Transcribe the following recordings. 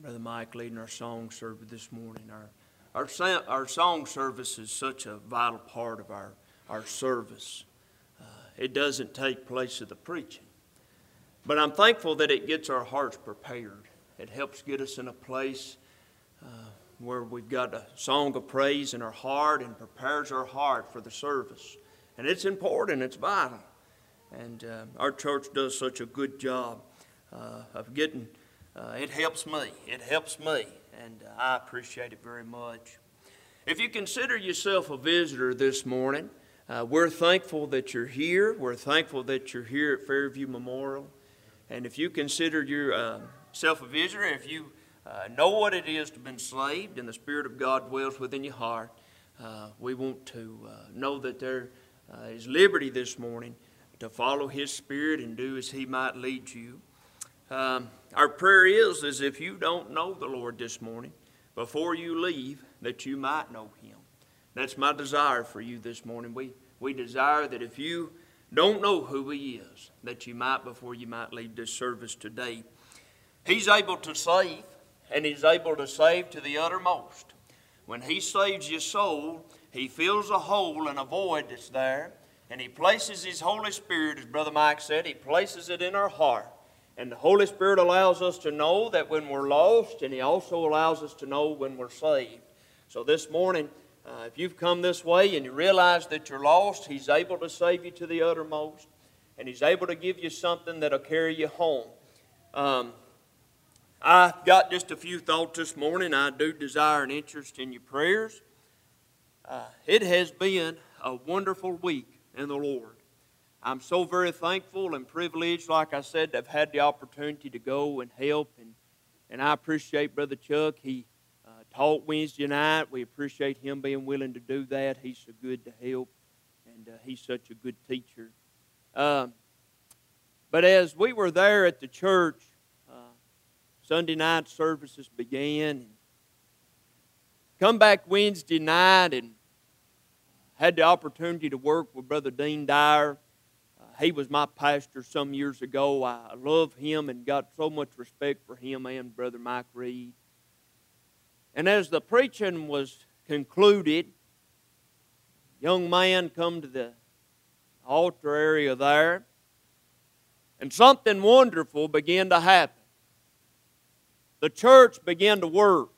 Brother Mike leading our song service this morning. Our, our, our song service is such a vital part of our, our service. Uh, it doesn't take place of the preaching. But I'm thankful that it gets our hearts prepared. It helps get us in a place uh, where we've got a song of praise in our heart and prepares our heart for the service. And it's important, it's vital. And uh, our church does such a good job uh, of getting uh, it helps me. It helps me, and uh, I appreciate it very much. If you consider yourself a visitor this morning, uh, we're thankful that you're here. We're thankful that you're here at Fairview Memorial. And if you consider yourself uh, a visitor, if you uh, know what it is to be enslaved and the Spirit of God dwells within your heart, uh, we want to know that there is liberty this morning to follow His Spirit and do as He might lead you. Um, our prayer is, is if you don't know the Lord this morning, before you leave, that you might know Him. That's my desire for you this morning. We, we desire that if you don't know who He is, that you might before you might leave this service today. He's able to save, and He's able to save to the uttermost. When He saves your soul, He fills a hole and a void that's there, and He places His Holy Spirit, as Brother Mike said, He places it in our heart and the Holy Spirit allows us to know that when we're lost, and He also allows us to know when we're saved. So this morning, uh, if you've come this way and you realize that you're lost, He's able to save you to the uttermost, and He's able to give you something that'll carry you home. Um, I've got just a few thoughts this morning. I do desire an interest in your prayers. Uh, it has been a wonderful week in the Lord. I'm so very thankful and privileged, like I said, to have had the opportunity to go and help. And, and I appreciate Brother Chuck. He uh, taught Wednesday night. We appreciate him being willing to do that. He's so good to help, and uh, he's such a good teacher. Um, but as we were there at the church, uh, Sunday night services began. Come back Wednesday night and had the opportunity to work with Brother Dean Dyer he was my pastor some years ago. I love him and got so much respect for him and Brother Mike Reed. And as the preaching was concluded, young man come to the altar area there, and something wonderful began to happen. The church began to work.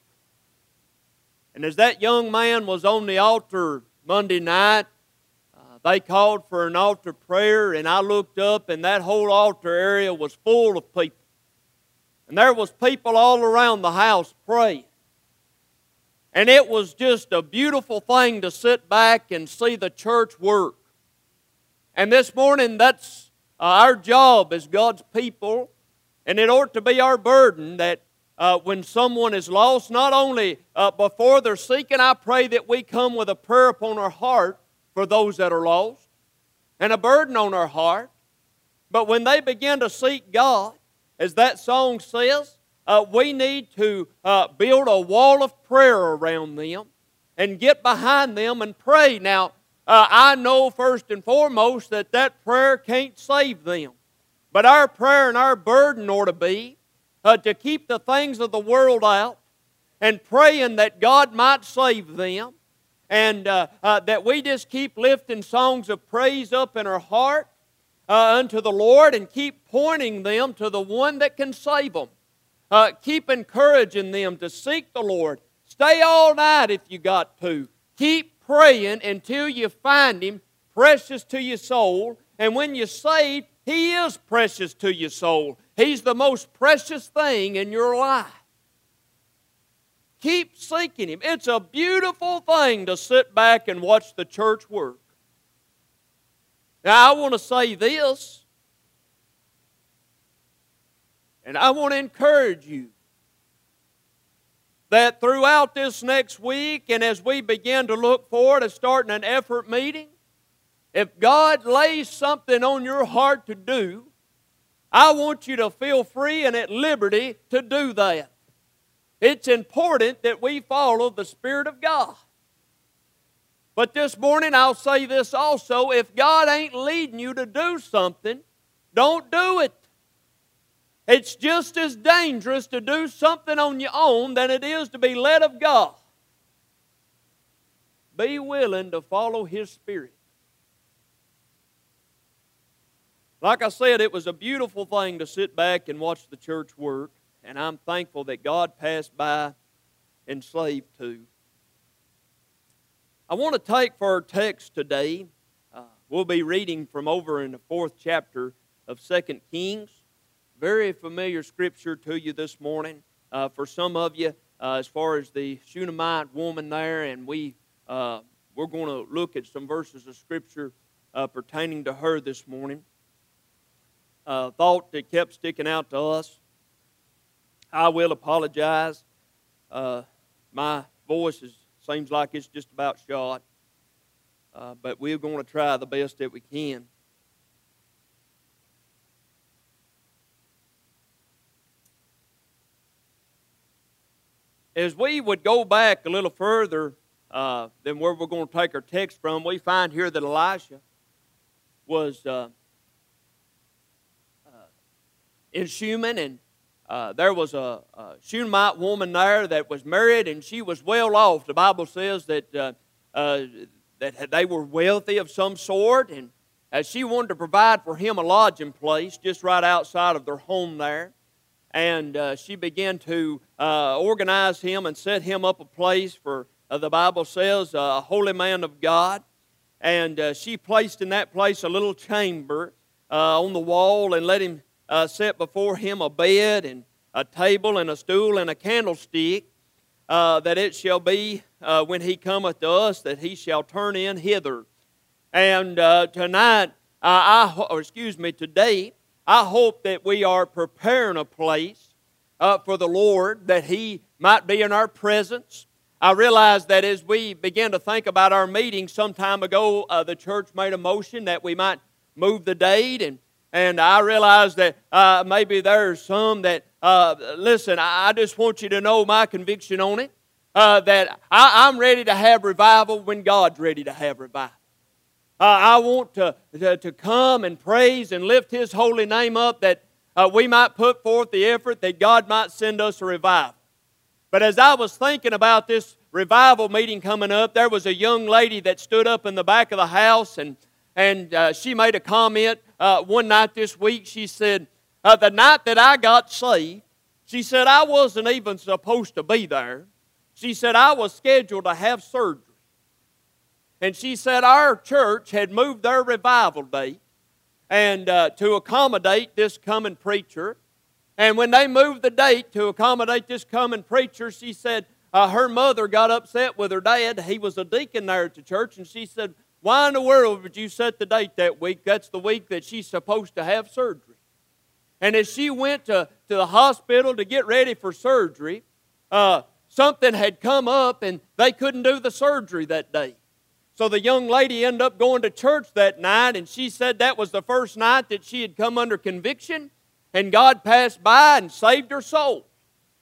And as that young man was on the altar Monday night, they called for an altar prayer, and I looked up, and that whole altar area was full of people. And there was people all around the house praying. And it was just a beautiful thing to sit back and see the church work. And this morning, that's uh, our job as God's people, and it ought to be our burden that uh, when someone is lost, not only uh, before they're seeking, I pray that we come with a prayer upon our heart for those that are lost and a burden on our heart. But when they begin to seek God, as that song says, uh, we need to uh, build a wall of prayer around them and get behind them and pray. Now, uh, I know first and foremost that that prayer can't save them. But our prayer and our burden ought to be uh, to keep the things of the world out and praying that God might save them and uh, uh, that we just keep lifting songs of praise up in our heart uh, unto the Lord and keep pointing them to the one that can save them. Uh, keep encouraging them to seek the Lord. Stay all night if you got to. Keep praying until you find Him precious to your soul. And when you're saved, He is precious to your soul. He's the most precious thing in your life. Keep seeking Him. It's a beautiful thing to sit back and watch the church work. Now, I want to say this, and I want to encourage you that throughout this next week, and as we begin to look forward to starting an effort meeting, if God lays something on your heart to do, I want you to feel free and at liberty to do that. It's important that we follow the Spirit of God. But this morning I'll say this also if God ain't leading you to do something, don't do it. It's just as dangerous to do something on your own than it is to be led of God. Be willing to follow His Spirit. Like I said, it was a beautiful thing to sit back and watch the church work, and I'm thankful that God passed by and saved too. I want to take for our text today, uh, we'll be reading from over in the fourth chapter of Second Kings. Very familiar scripture to you this morning. Uh, for some of you, uh, as far as the Shunammite woman there, and we uh, we're going to look at some verses of scripture uh, pertaining to her this morning. Uh, thought that kept sticking out to us. I will apologize. Uh, my voice is, seems like it's just about shot, but we're going to try the best that we can. as we would go back a little further uh, than where we're going to take our text from, we find here that Elisha was uh, uh, in Shunem, and uh, there was a, a, Shunammite woman there that was married, and she was well off. The Bible says that uh, uh, that they were wealthy of some sort, and as she wanted to provide for him a lodging place just right outside of their home there and uh, she began to uh, organize him and set him up a place for, uh, the Bible says, a holy man of God. And uh, she placed in that place a little chamber uh, on the wall and let him uh, set before him a bed and a table and a stool and a candlestick, that it shall be when he cometh to us that he shall turn in hither. And tonight, I, or excuse me, today, I hope that we are preparing a place uh, for the Lord that He might be in our presence. I realize that as we began to think about our meeting some time ago, uh, the church made a motion that we might move the date, and and I realize that uh, maybe there's some that uh, listen. I just want you to know my conviction on it. Uh, that I, I'm ready to have revival when God's ready to have revival. Uh, I want to, to, to, come and praise and lift His holy name up that uh, we might put forth the effort that God might send us a revival. But as I was thinking about this revival meeting coming up, there was a young lady that stood up in the back of the house and, and uh, she made a comment uh, one night this week. She said, uh, The night that I got saved, she said, I wasn't even supposed to be there. She said, I was scheduled to have surgery. And she said our church had moved their revival date and uh, to accommodate this coming preacher. And when they moved the date to accommodate this coming preacher, she said uh, her mother got upset with her dad. He was a deacon there at the church, and she said, Why in the world would you set the date that week? That's the week that she's supposed to have surgery. And as she went to, to the hospital to get ready for surgery, uh, something had come up and they couldn't do the surgery that day. So the young lady ended up going to church that night, and she said that was the first night that she had come under conviction, and God passed by and saved her soul.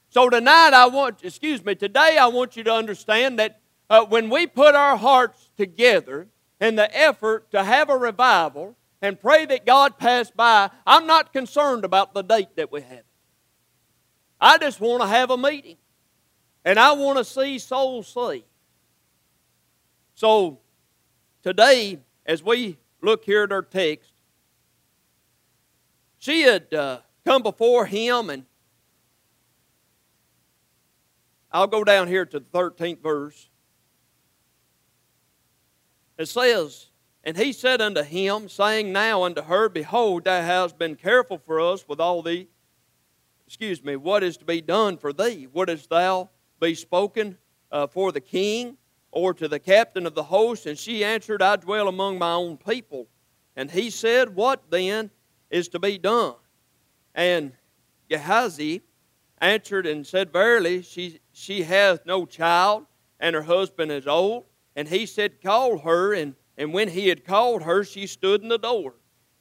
So tonight, I want, excuse me, today I want you to understand that uh, when we put our hearts together in the effort to have a revival and pray that God pass by, I'm not concerned about the date that we have. I just want to have a meeting. And I want to see souls saved. So today, as we look here at our text, she had uh, come before him, and I'll go down here to the 13th verse. It says, And he said unto him, saying now unto her, Behold, thou hast been careful for us with all thee. Excuse me, what is to be done for thee? Wouldst thou be spoken uh, for the king? or to the captain of the host? And she answered, I dwell among my own people. And he said, What then is to be done? And Gehazi answered and said, Verily, she, she hath no child, and her husband is old. And he said, Call her. And, and when he had called her, she stood in the door.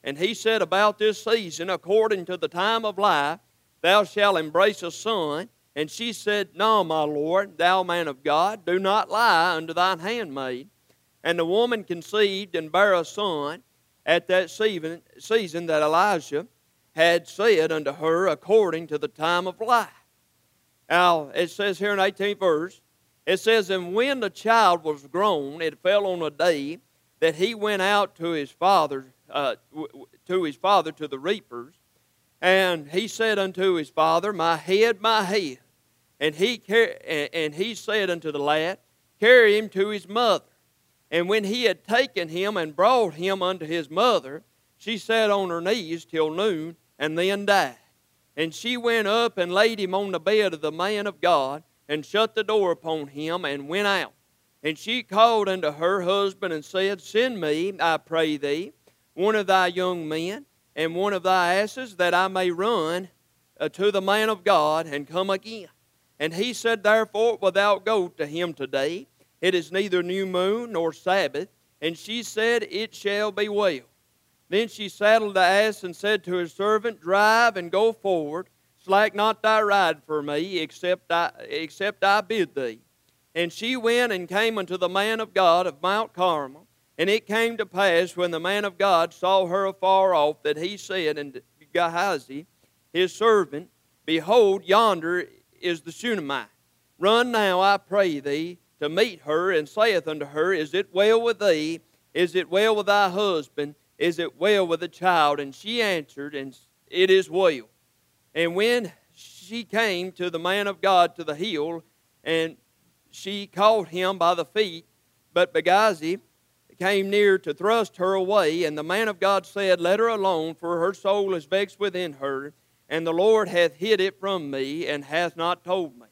And he said, About this season, according to the time of life, thou shalt embrace a son. And she said, No, my Lord, thou man of God, do not lie unto thine handmaid. And the woman conceived and bare a son at that season that Elijah had said unto her according to the time of life. Now, it says here in 18th verse, it says, And when the child was grown, it fell on a day that he went out to his father, uh, to his father, to the reapers. And he said unto his father, My head, my head. And he, and he said unto the lad, Carry him to his mother. And when he had taken him and brought him unto his mother, she sat on her knees till noon, and then died. And she went up and laid him on the bed of the man of God, and shut the door upon him, and went out. And she called unto her husband, and said, Send me, I pray thee, one of thy young men, and one of thy asses, that I may run uh, to the man of God, and come again. And he said, Therefore, wilt thou go to him today? It is neither new moon nor Sabbath. And she said, It shall be well. Then she saddled the ass and said to her servant, Drive and go forward. Slack not thy ride for me, except I, except I bid thee. And she went and came unto the man of God of Mount Carmel. And it came to pass when the man of God saw her afar off that he said unto Gehazi, his servant, Behold, yonder is the Shunammite. Run now, I pray thee, to meet her, and saith unto her, Is it well with thee? Is it well with thy husband? Is it well with the child? And she answered, And it is well. And when she came to the man of God to the hill, and she caught him by the feet, but Gehazi came near to thrust her away, and the man of God said, Let her alone, for her soul is vexed within her, and the Lord hath hid it from me, and hath not told me.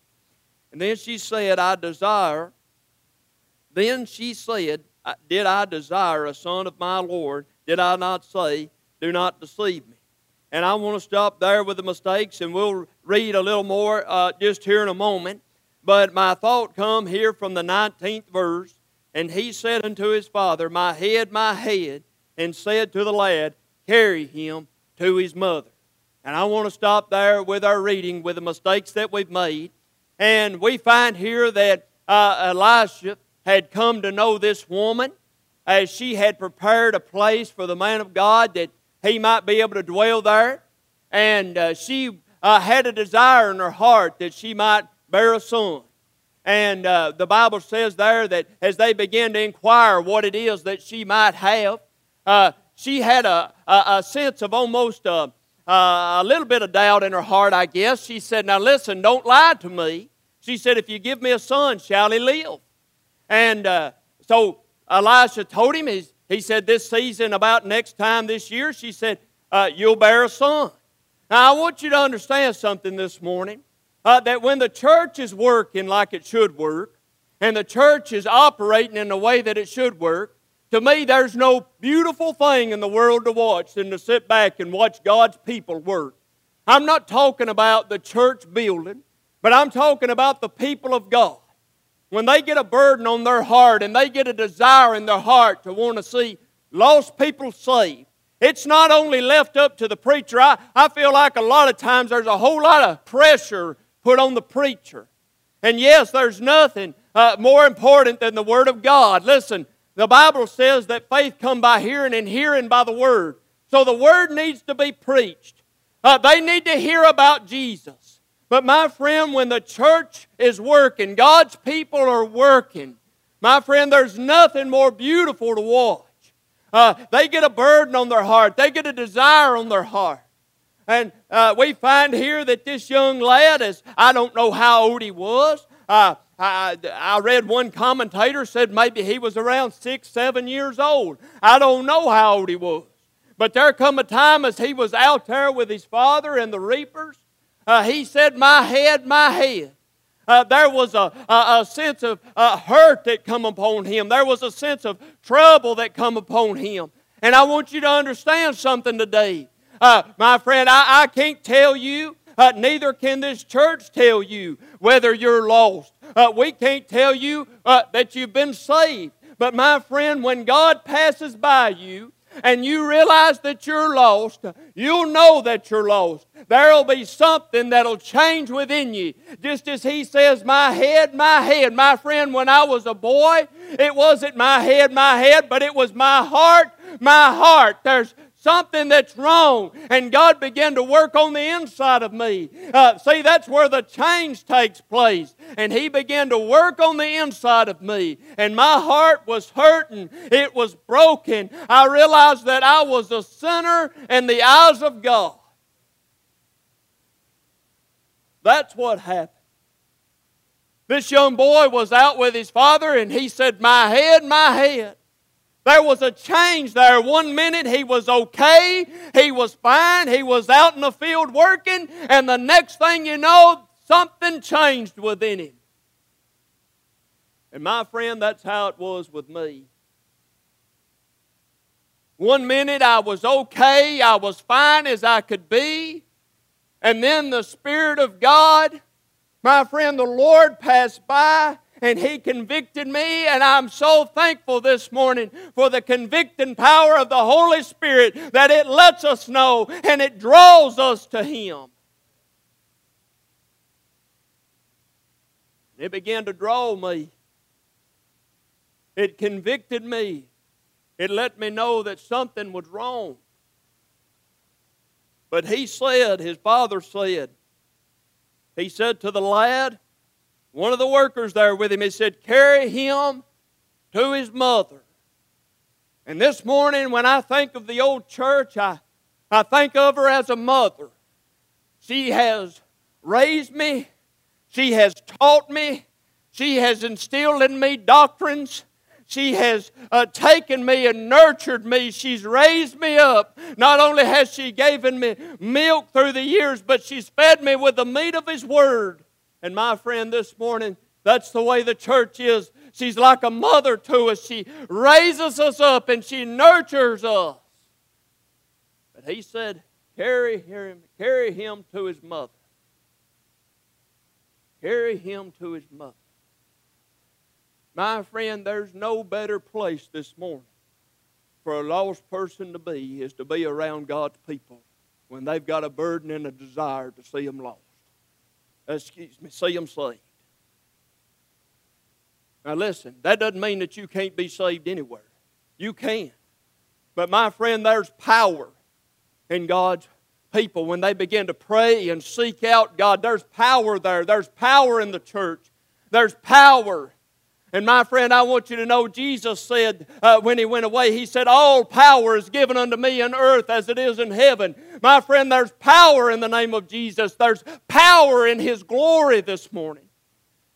And then she said, I desire then she said, Did I desire a son of my Lord? Did I not say, Do not deceive me? And I want to stop there with the mistakes, and we'll read a little more uh, just here in a moment. But my thought come here from the 19th verse. And he said unto his father, My head, my head, and said to the lad, Carry him to his mother. And I want to stop there with our reading with the mistakes that we've made. And we find here that uh, Elisha had come to know this woman as she had prepared a place for the man of God that he might be able to dwell there. And uh, she uh, had a desire in her heart that she might bear a son. And uh, the Bible says there that as they began to inquire what it is that she might have, uh, she had a, a, a, sense of almost a, uh, uh, a little bit of doubt in her heart, I guess. She said, Now listen, don't lie to me. She said, If you give me a son, shall he live? And uh, so Elisha told him, he, he said, This season, about next time this year, she said, uh, You'll bear a son. Now, I want you to understand something this morning uh, that when the church is working like it should work, and the church is operating in the way that it should work, to me, there's no beautiful thing in the world to watch than to sit back and watch God's people work. I'm not talking about the church building, but I'm talking about the people of God when they get a burden on their heart and they get a desire in their heart to want to see lost people saved, it's not only left up to the preacher. I, I feel like a lot of times there's a whole lot of pressure put on the preacher. And yes, there's nothing uh, more important than the Word of God. Listen, the Bible says that faith come by hearing and hearing by the Word. So the Word needs to be preached. Uh, they need to hear about Jesus. But my friend, when the church is working, God's people are working, my friend, there's nothing more beautiful to watch. Uh, they get a burden on their heart, they get a desire on their heart. And uh, we find here that this young lad is, I don't know how old he was. Uh, I, I read one commentator said maybe he was around six, seven years old. I don't know how old he was. But there come a time as he was out there with his father and the reapers, uh, he said, My head, my head. Uh, there was a, a, a sense of uh, hurt that come upon him. There was a sense of trouble that come upon him. And I want you to understand something today. Uh, my friend, I, I can't tell you, uh, neither can this church tell you whether you're lost. Uh, we can't tell you that you've been saved. But my friend, when God passes by you, and you realize that you're lost, you'll know that you're lost. There'll be something that'll change within you. Just as he says, My head, my head. My friend, when I was a boy, it wasn't my head, my head, but it was my heart, my heart. There's something that's wrong. And God began to work on the inside of me. Uh, see, that's where the change takes place. And He began to work on the inside of me. And my heart was hurting, it was broken. I realized that I was a sinner in the eyes of God. That's what happened. This young boy was out with his father and he said, My head, my head. There was a change there. One minute he was okay, he was fine, he was out in the field working, and the next thing you know, something changed within him. And my friend, that's how it was with me. One minute I was okay, I was fine as I could be, and then the Spirit of God, my friend, the Lord passed by and He convicted me, and I'm so thankful this morning for the convicting power of the Holy Spirit that it lets us know and it draws us to Him. It began to draw me. It convicted me. It let me know that something was wrong. But he said, his father said, he said to the lad, one of the workers there with him, he said, Carry him to his mother. And this morning, when I think of the old church, I, I think of her as a mother. She has raised me, she has taught me, she has instilled in me doctrines. She has uh, taken me and nurtured me. She's raised me up. Not only has she given me milk through the years, but she's fed me with the meat of His Word. And my friend, this morning, that's the way the church is. She's like a mother to us. She raises us up and she nurtures us. But he said, carry him, carry him to his mother. Carry him to his mother. My friend, there's no better place this morning for a lost person to be is to be around God's people when they've got a burden and a desire to see them lost Uh, excuse me, see them saved. Now listen, that doesn't mean that you can't be saved anywhere. You can. But my friend, there's power in God's people when they begin to pray and seek out God. There's power there. There's power in the church. There's power and my friend, I want you to know Jesus said uh, when he went away, he said, All power is given unto me in earth as it is in heaven. My friend, there's power in the name of Jesus. There's power in his glory this morning.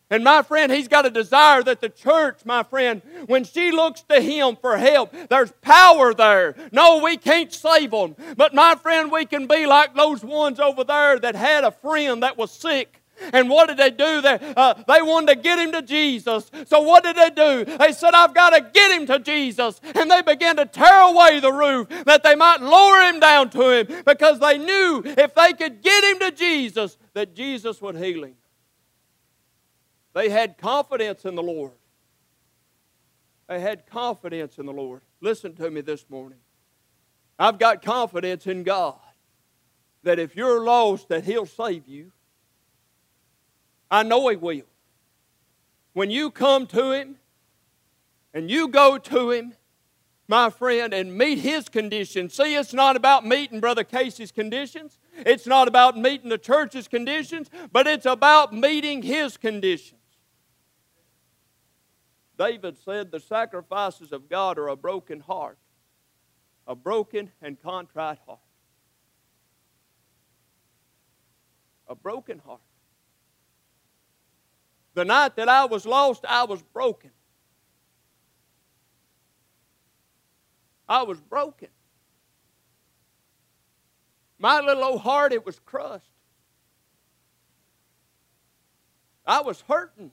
And my friend, he's got a desire that the church, my friend, when she looks to him for help, there's power there. No, we can't save them. But my friend, we can be like those ones over there that had a friend that was sick and what did they do? They, uh, they wanted to get him to Jesus. So what did they do? They said, I've got to get him to Jesus. And they began to tear away the roof that they might lower him down to him because they knew if they could get him to Jesus, that Jesus would heal him. They had confidence in the Lord. They had confidence in the Lord. Listen to me this morning. I've got confidence in God that if you're lost, that He'll save you. I know He will. When you come to Him and you go to Him, my friend, and meet His conditions. See, it's not about meeting Brother Casey's conditions, it's not about meeting the church's conditions, but it's about meeting His conditions. David said, The sacrifices of God are a broken heart, a broken and contrite heart. A broken heart. The night that I was lost, I was broken. I was broken. My little old heart, it was crushed. I was hurting.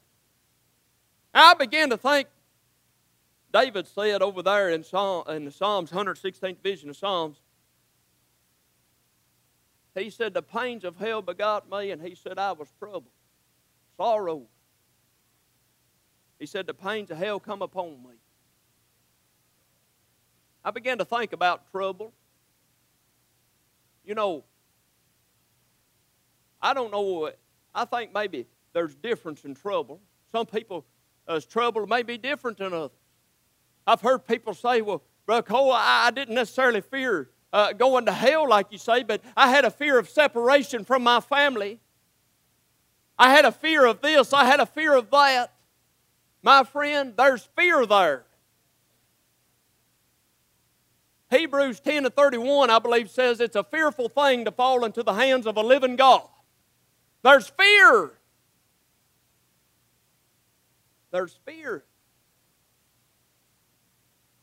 I began to think, David said over there in, Psalm, in the Psalms, 116th division of Psalms, he said, The pains of hell begot me, and he said, I was troubled. Sorrow he said, The pains of hell come upon me. I began to think about trouble. You know, I don't know. I think maybe there's difference in trouble. Some people's trouble may be different than others. I've heard people say, well, Brother Cole, I, I didn't necessarily fear uh, going to hell, like you say, but I had a fear of separation from my family. I had a fear of this, I had a fear of that. My friend, there's fear there. Hebrews 10 to 31, I believe, says it's a fearful thing to fall into the hands of a living God. There's fear. There's fear.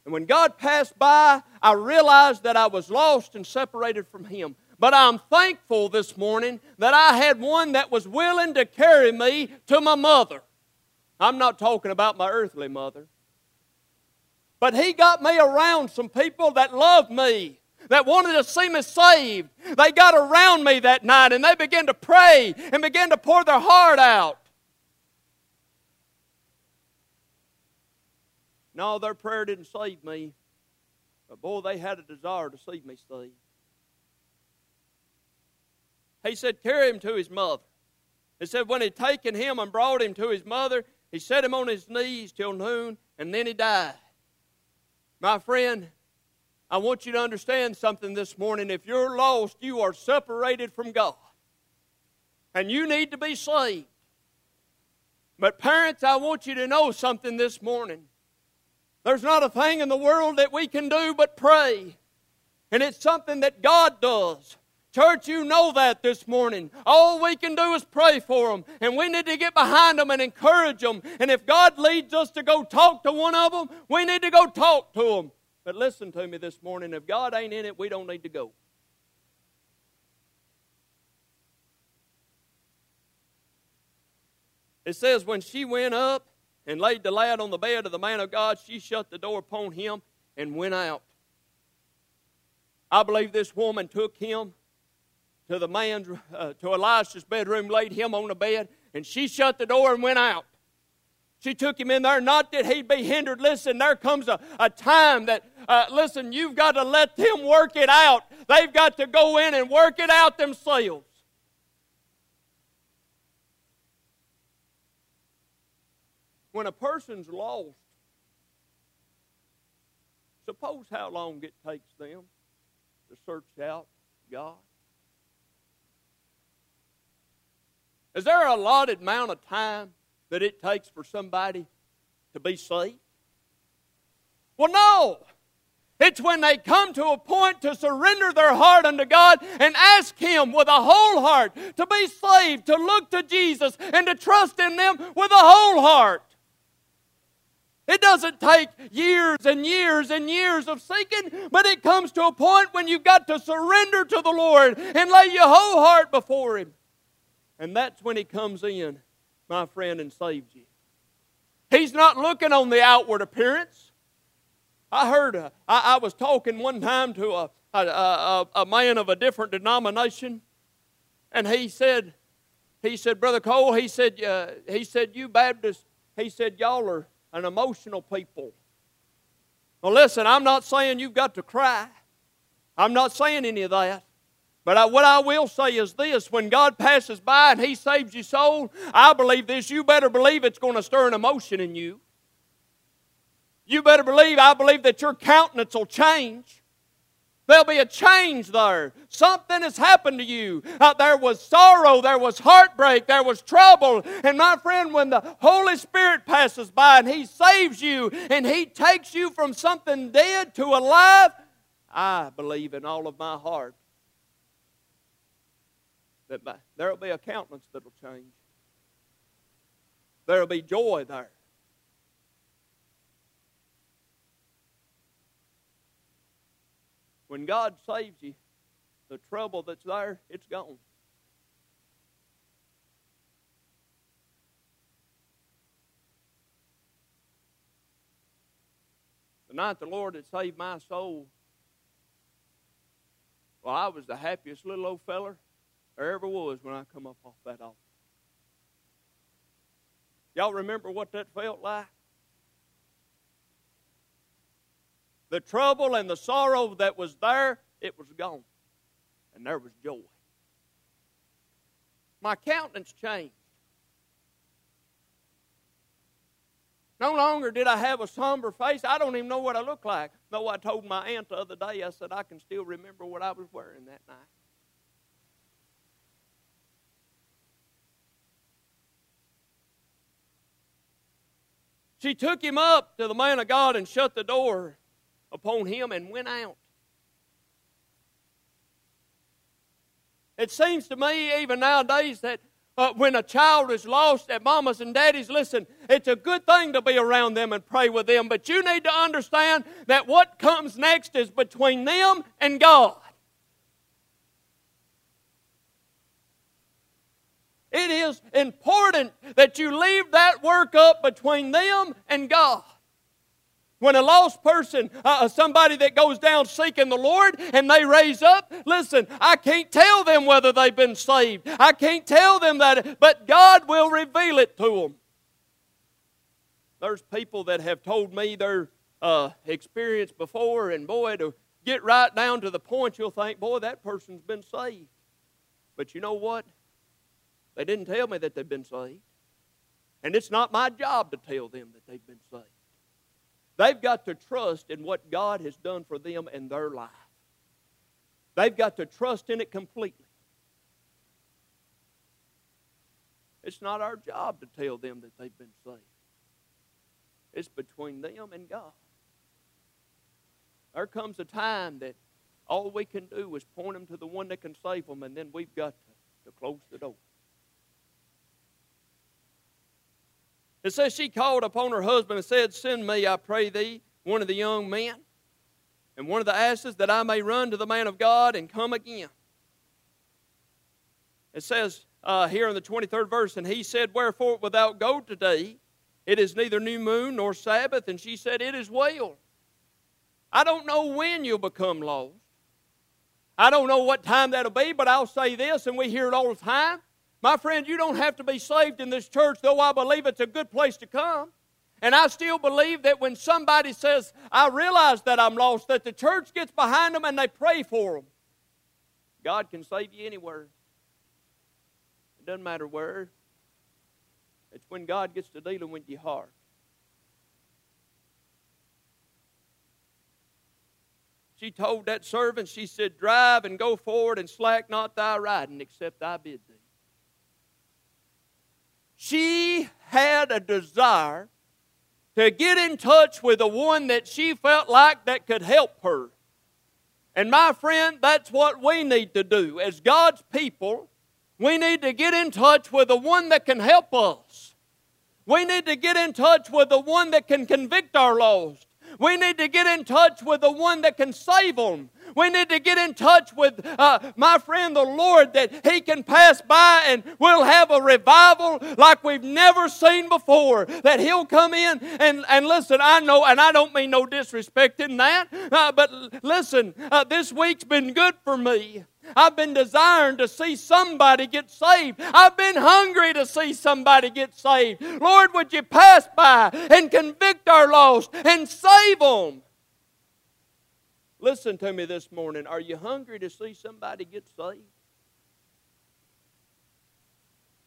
And when God passed by, I realized that I was lost and separated from Him. But I'm thankful this morning that I had one that was willing to carry me to my mother. I'm not talking about my earthly mother. But he got me around some people that loved me, that wanted to see me saved. They got around me that night and they began to pray and began to pour their heart out. No, their prayer didn't save me. But boy, they had a desire to see me saved. He said, Carry him to his mother. He said, When he'd taken him and brought him to his mother, he set him on his knees till noon, and then he died. My friend, I want you to understand something this morning. If you're lost, you are separated from God. And you need to be saved. But, parents, I want you to know something this morning. There's not a thing in the world that we can do but pray. And it's something that God does. Church, you know that this morning. All we can do is pray for them. And we need to get behind them and encourage them. And if God leads us to go talk to one of them, we need to go talk to them. But listen to me this morning. If God ain't in it, we don't need to go. It says, when she went up and laid the lad on the bed of the man of God, she shut the door upon him and went out. I believe this woman took him to the man's, uh, to Elisha's bedroom, laid him on the bed, and she shut the door and went out. She took him in there, not that he'd be hindered. Listen, there comes a, a time that, uh, listen, you've got to let them work it out. They've got to go in and work it out themselves. When a person's lost, suppose how long it takes them to search out God. Is there a allotted amount of time that it takes for somebody to be saved? Well, no. It's when they come to a point to surrender their heart unto God and ask Him with a whole heart to be saved, to look to Jesus, and to trust in them with a whole heart. It doesn't take years and years and years of seeking, but it comes to a point when you've got to surrender to the Lord and lay your whole heart before Him. And that's when He comes in, my friend, and saves you. He's not looking on the outward appearance. I heard, uh, I, I, was talking one time to a, a, a, a man of a different denomination, and he said, he said, Brother Cole, he said, uh, he said, you Baptists, he said, y'all are an emotional people. Well, listen, I'm not saying you've got to cry. I'm not saying any of that. But I, what I will say is this when God passes by and He saves your soul, I believe this. You better believe it's going to stir an emotion in you. You better believe, I believe that your countenance will change. There'll be a change there. Something has happened to you. Uh, there was sorrow, there was heartbreak, there was trouble. And my friend, when the Holy Spirit passes by and He saves you and He takes you from something dead to alive, I believe in all of my heart that there'll be a countenance that'll change. There'll be joy there. When God saves you, the trouble that's there, it's gone. The night the Lord had saved my soul, well, I was the happiest little old feller there ever was when I come up off that altar. Y'all remember what that felt like? The trouble and the sorrow that was there, it was gone. And there was joy. My countenance changed. No longer did I have a somber face. I don't even know what I look like. Though I told my aunt the other day, I said, I can still remember what I was wearing that night. She took him up to the man of God and shut the door upon him and went out. It seems to me, even nowadays, that uh, when a child is lost at mamas and daddies, listen, it's a good thing to be around them and pray with them, but you need to understand that what comes next is between them and God. It is important that you leave that work up between them and God. When a lost person, uh, uh, somebody that goes down seeking the Lord, and they raise up, listen, I can't tell them whether they've been saved. I can't tell them that, but God will reveal it to them. There's people that have told me their uh, experience before, and boy, to get right down to the point, you'll think, boy, that person's been saved. But you know what? They didn't tell me that they've been saved. And it's not my job to tell them that they've been saved. They've got to trust in what God has done for them in their life. They've got to trust in it completely. It's not our job to tell them that they've been saved. It's between them and God. There comes a time that all we can do is point them to the one that can save them, and then we've got to, to close the door. It says she called upon her husband and said, Send me, I pray thee, one of the young men and one of the asses that I may run to the man of God and come again. It says uh, here in the 23rd verse, And he said, Wherefore without go today? It is neither new moon nor Sabbath. And she said, It is well. I don't know when you'll become lost. I don't know what time that'll be, but I'll say this, and we hear it all the time. My friend, you don't have to be saved in this church, though I believe it's a good place to come. And I still believe that when somebody says, I realize that I'm lost, that the church gets behind them and they pray for them. God can save you anywhere. It doesn't matter where. It's when God gets to dealing with your heart. She told that servant, she said, Drive and go forward and slack not thy riding, except I bid thee. She had a desire to get in touch with the one that she felt like that could help her. And my friend, that's what we need to do. As God's people, we need to get in touch with the one that can help us. We need to get in touch with the one that can convict our lost. We need to get in touch with the one that can save them. We need to get in touch with uh, my friend the Lord that He can pass by and we'll have a revival like we've never seen before. That He'll come in and, and listen, I know, and I don't mean no disrespect in that, uh, but listen, uh, this week's been good for me. I've been desiring to see somebody get saved. I've been hungry to see somebody get saved. Lord, would you pass by and convict our lost and save them? Listen to me this morning. Are you hungry to see somebody get saved?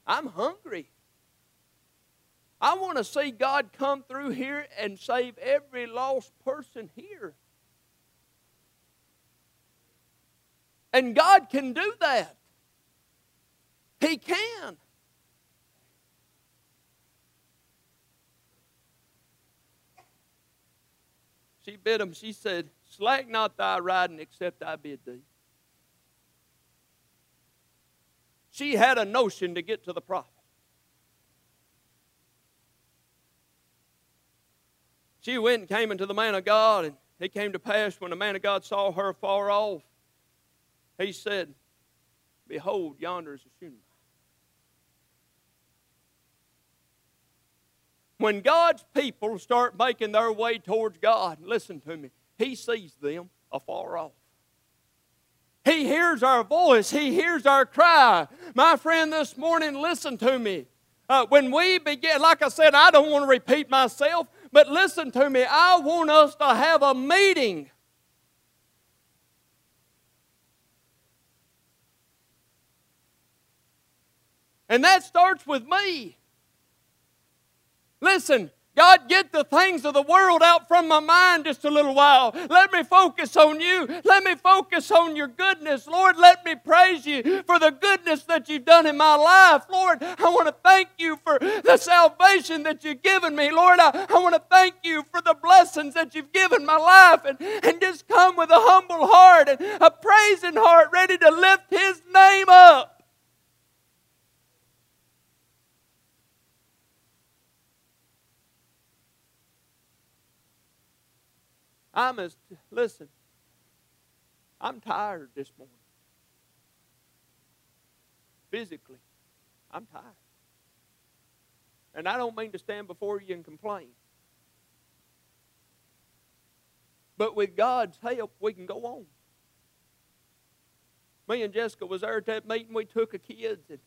I'm hungry. I want to see God come through here and save every lost person here. And God can do that. He can. She bid him, she said, Slack not thy riding except I bid thee. She had a notion to get to the prophet. She went and came into the man of God, and it came to pass when the man of God saw her far off, he said, Behold, yonder is a Shunammite. When God's people start making their way towards God, listen to me, he sees them afar off. He hears our voice. He hears our cry. My friend, this morning, listen to me. Uh, when we begin, like I said, I don't want to repeat myself, but listen to me. I want us to have a meeting. And that starts with me. Listen, God, get the things of the world out from my mind just a little while. Let me focus on you. Let me focus on your goodness. Lord, let me praise you for the goodness that you've done in my life. Lord, I want to thank you for the salvation that you've given me. Lord, I, I want to thank you for the blessings that you've given my life and, and just come with a humble heart and a praising heart ready to lift his name up. I'm as, listen, I'm tired this morning. Physically, I'm tired. And I don't mean to stand before you and complain. But with God's help, we can go on. Me and Jessica was there at that meeting. We took the kids, and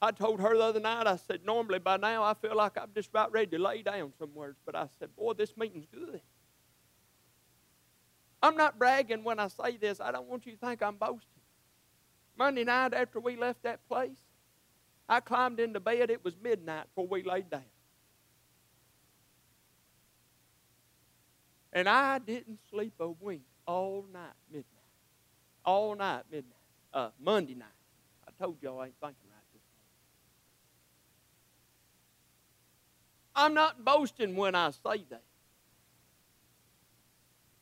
I told her the other night. I said, normally by now I feel like I'm just about ready to lay down somewhere. But I said, boy, this meeting's good. I'm not bragging when I say this. I don't want you to think I'm boasting. Monday night after we left that place, I climbed into bed. It was midnight before we laid down. And I didn't sleep a wink all night, midnight. All night, midnight. Uh, Monday night. I told y'all I ain't thinking right this morning. I'm not boasting when I say that.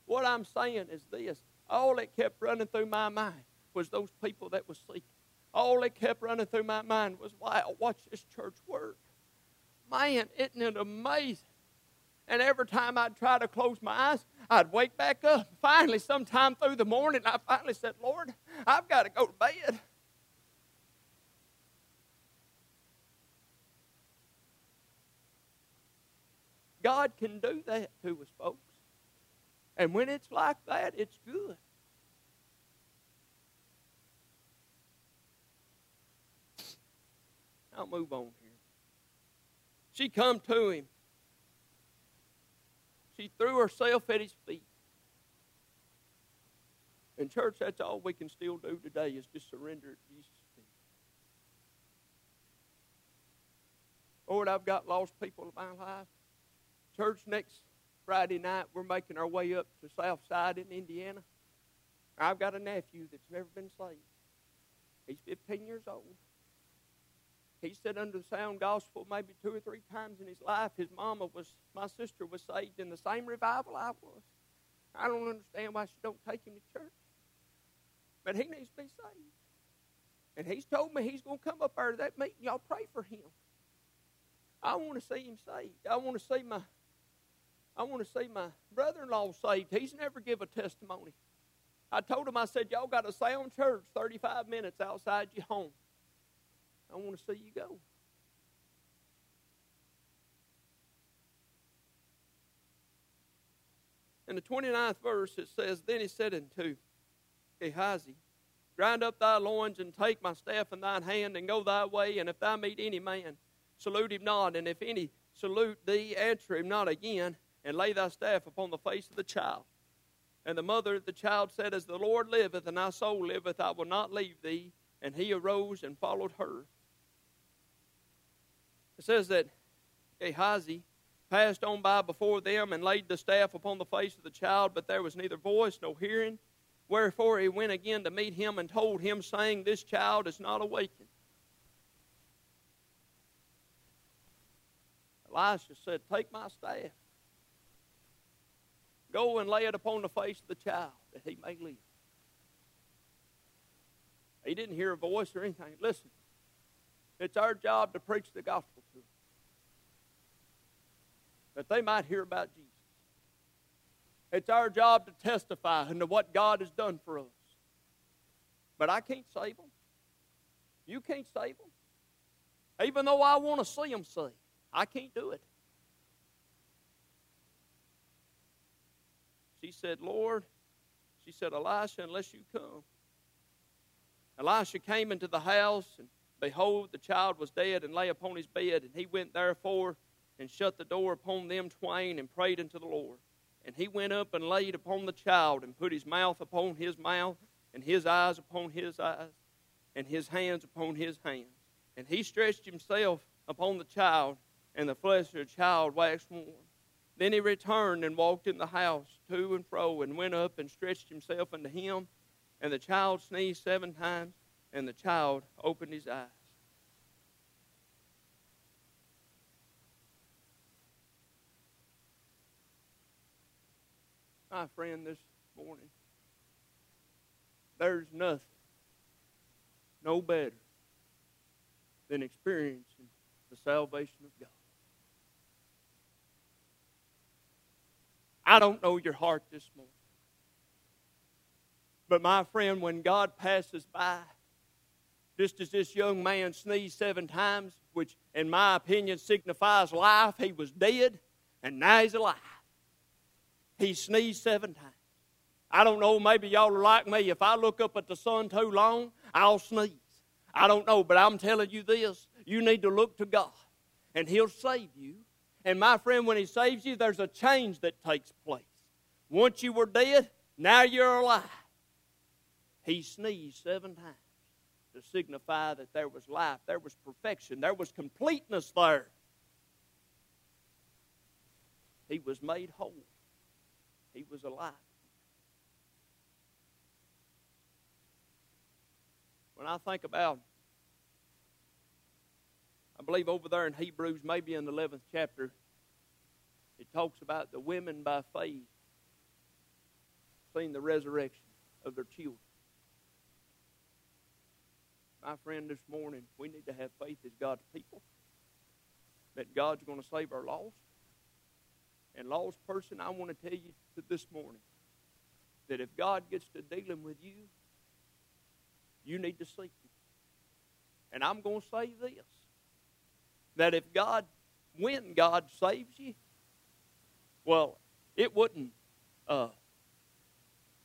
What I'm saying is this all that kept running through my mind was those people that was seeking. All that kept running through my mind was, wow, watch this church work. Man, isn't it amazing? And every time I'd try to close my eyes, I'd wake back up. Finally, sometime through the morning, I finally said, Lord, I've got to go to bed. God can do that to us, folks. And when it's like that, it's good. I'll move on here. She come to him. She threw herself at his feet. In church, that's all we can still do today is just surrender at Jesus' feet. Lord, I've got lost people in my life. Church next Friday night, we're making our way up to South Side in Indiana. I've got a nephew that's never been saved. He's 15 years old. He said under the sound gospel maybe two or three times in his life. His mama was, my sister was saved in the same revival I was. I don't understand why she don't take him to church. But he needs to be saved. And he's told me he's going to come up out of that meeting. Y'all pray for him. I want to see him saved. I want to see my I want to see my brother in law saved. He's never give a testimony. I told him, I said, Y'all got a sound church 35 minutes outside your home. I want to see you go. In the 29th verse, it says, Then he said unto Gehazi, Grind up thy loins and take my staff in thine hand and go thy way. And if thou meet any man, salute him not. And if any salute thee, answer him not again and lay thy staff upon the face of the child. And the mother of the child said, As the Lord liveth and thy soul liveth, I will not leave thee. And he arose and followed her. It says that Gehazi passed on by before them and laid the staff upon the face of the child, but there was neither voice nor hearing. Wherefore he went again to meet him and told him, saying, This child is not awakened. Elisha said, Take my staff Go and lay it upon the face of the child that he may live. He didn't hear a voice or anything. Listen, it's our job to preach the gospel to them that they might hear about Jesus. It's our job to testify into what God has done for us. But I can't save them. You can't save them. Even though I want to see them saved, I can't do it. She said, Lord, she said, Elisha, unless you come. Elisha came into the house, and behold, the child was dead and lay upon his bed. And he went therefore and shut the door upon them twain and prayed unto the Lord. And he went up and laid upon the child and put his mouth upon his mouth and his eyes upon his eyes and his hands upon his hands. And he stretched himself upon the child and the flesh of the child waxed warm. Then he returned and walked in the house to and fro, and went up and stretched himself unto him. And the child sneezed seven times, and the child opened his eyes. My friend, this morning, there's nothing no better than experiencing the salvation of God. I don't know your heart this morning. But my friend, when God passes by, just as this young man sneezed seven times, which in my opinion signifies life, he was dead and now he's alive. He sneezed seven times. I don't know, maybe y'all are like me. If I look up at the sun too long, I'll sneeze. I don't know, but I'm telling you this you need to look to God, and He'll save you. And my friend, when He saves you, there's a change that takes place. Once you were dead, now you're alive. He sneezed seven times to signify that there was life, there was perfection, there was completeness there. He was made whole, he was alive. When I think about, I believe over there in Hebrews, maybe in the 11th chapter, it talks about the women by faith seeing the resurrection of their children. My friend, this morning, we need to have faith as God's people that God's going to save our lost. And lost person, I want to tell you this morning that if God gets to dealing with you, you need to seek Him. And I'm going to say this that if God, when God saves you, well, it wouldn't. Uh,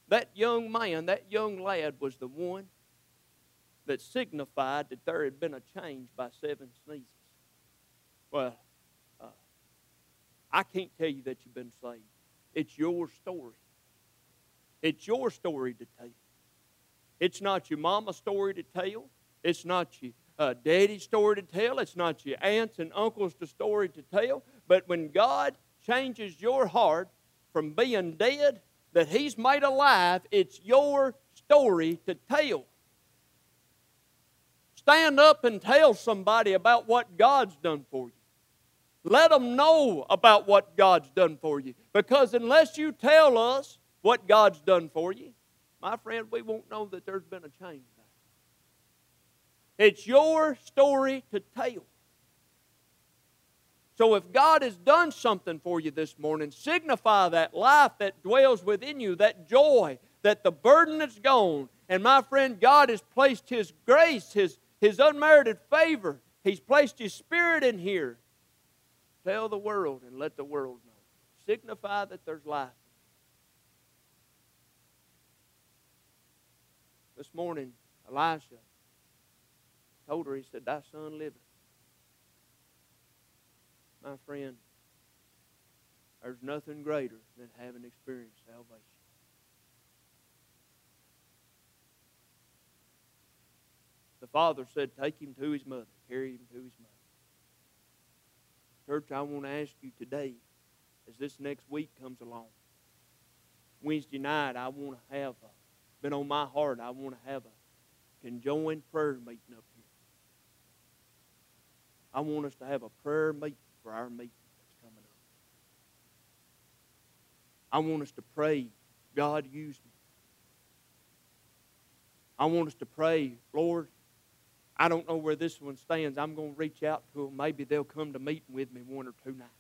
that young man, that young lad was the one that signified that there had been a change by seven sneezes. Well, uh, I can't tell you that you've been saved. It's your story. It's your story to tell. It's not your mama's story to tell. It's not your uh, daddy's story to tell. It's not your aunts and uncles' story to tell. But when God changes your heart from being dead that He's made alive, it's your story to tell. Stand up and tell somebody about what God's done for you. Let them know about what God's done for you. Because unless you tell us what God's done for you, my friend, we won't know that there's been a change. It's your story to tell. So if God has done something for you this morning, signify that life that dwells within you, that joy, that the burden is gone. And my friend, God has placed His grace, His, His unmerited favor, He's placed His Spirit in here. Tell the world and let the world know. Signify that there's life. This morning, Elisha told her, he said, Thy son liveth. My friend, there's nothing greater than having experienced salvation. The father said, Take him to his mother, carry him to his mother. Church, I want to ask you today, as this next week comes along, Wednesday night, I want to have a been on my heart. I want to have a conjoined prayer meeting up. I want us to have a prayer meeting for our meeting that's coming up. I want us to pray, God, use me. I want us to pray, Lord, I don't know where this one stands. I'm going to reach out to them. Maybe they'll come to meeting with me one or two nights.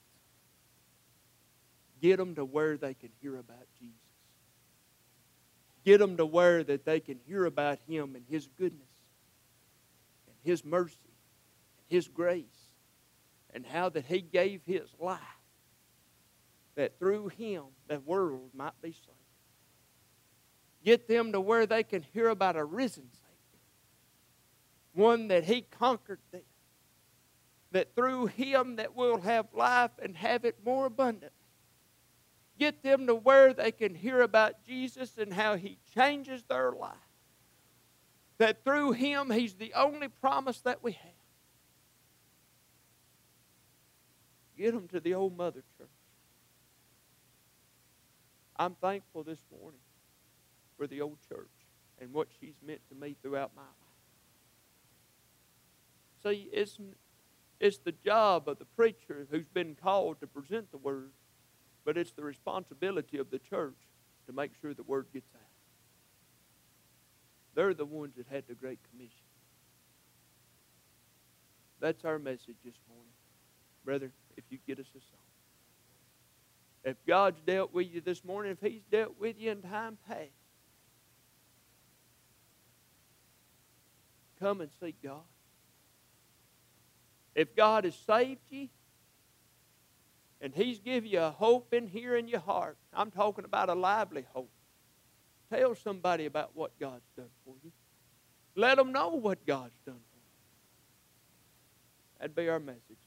Get them to where they can hear about Jesus. Get them to where that they can hear about Him and His goodness and His mercy His grace and how that He gave His life that through Him the world might be saved. Get them to where they can hear about a risen Savior, one that He conquered death, that through Him that we'll have life and have it more abundant get them to where they can hear about Jesus and how He changes their life. That through Him, He's the only promise that we have. Get them to the old mother church. I'm thankful this morning for the old church and what she's meant to me throughout my life. See, it's, it's the job of the preacher who's been called to present the word, but it's the responsibility of the church to make sure the word gets out. They're the ones that had the Great Commission. That's our message this morning. Brother, if you get us a song. If God's dealt with you this morning, if He's dealt with you in time past, come and seek God. If God has saved you and He's given you a hope in here in your heart, I'm talking about a lively hope. Tell somebody about what God's done for you. Let them know what God's done for you. That'd be our message.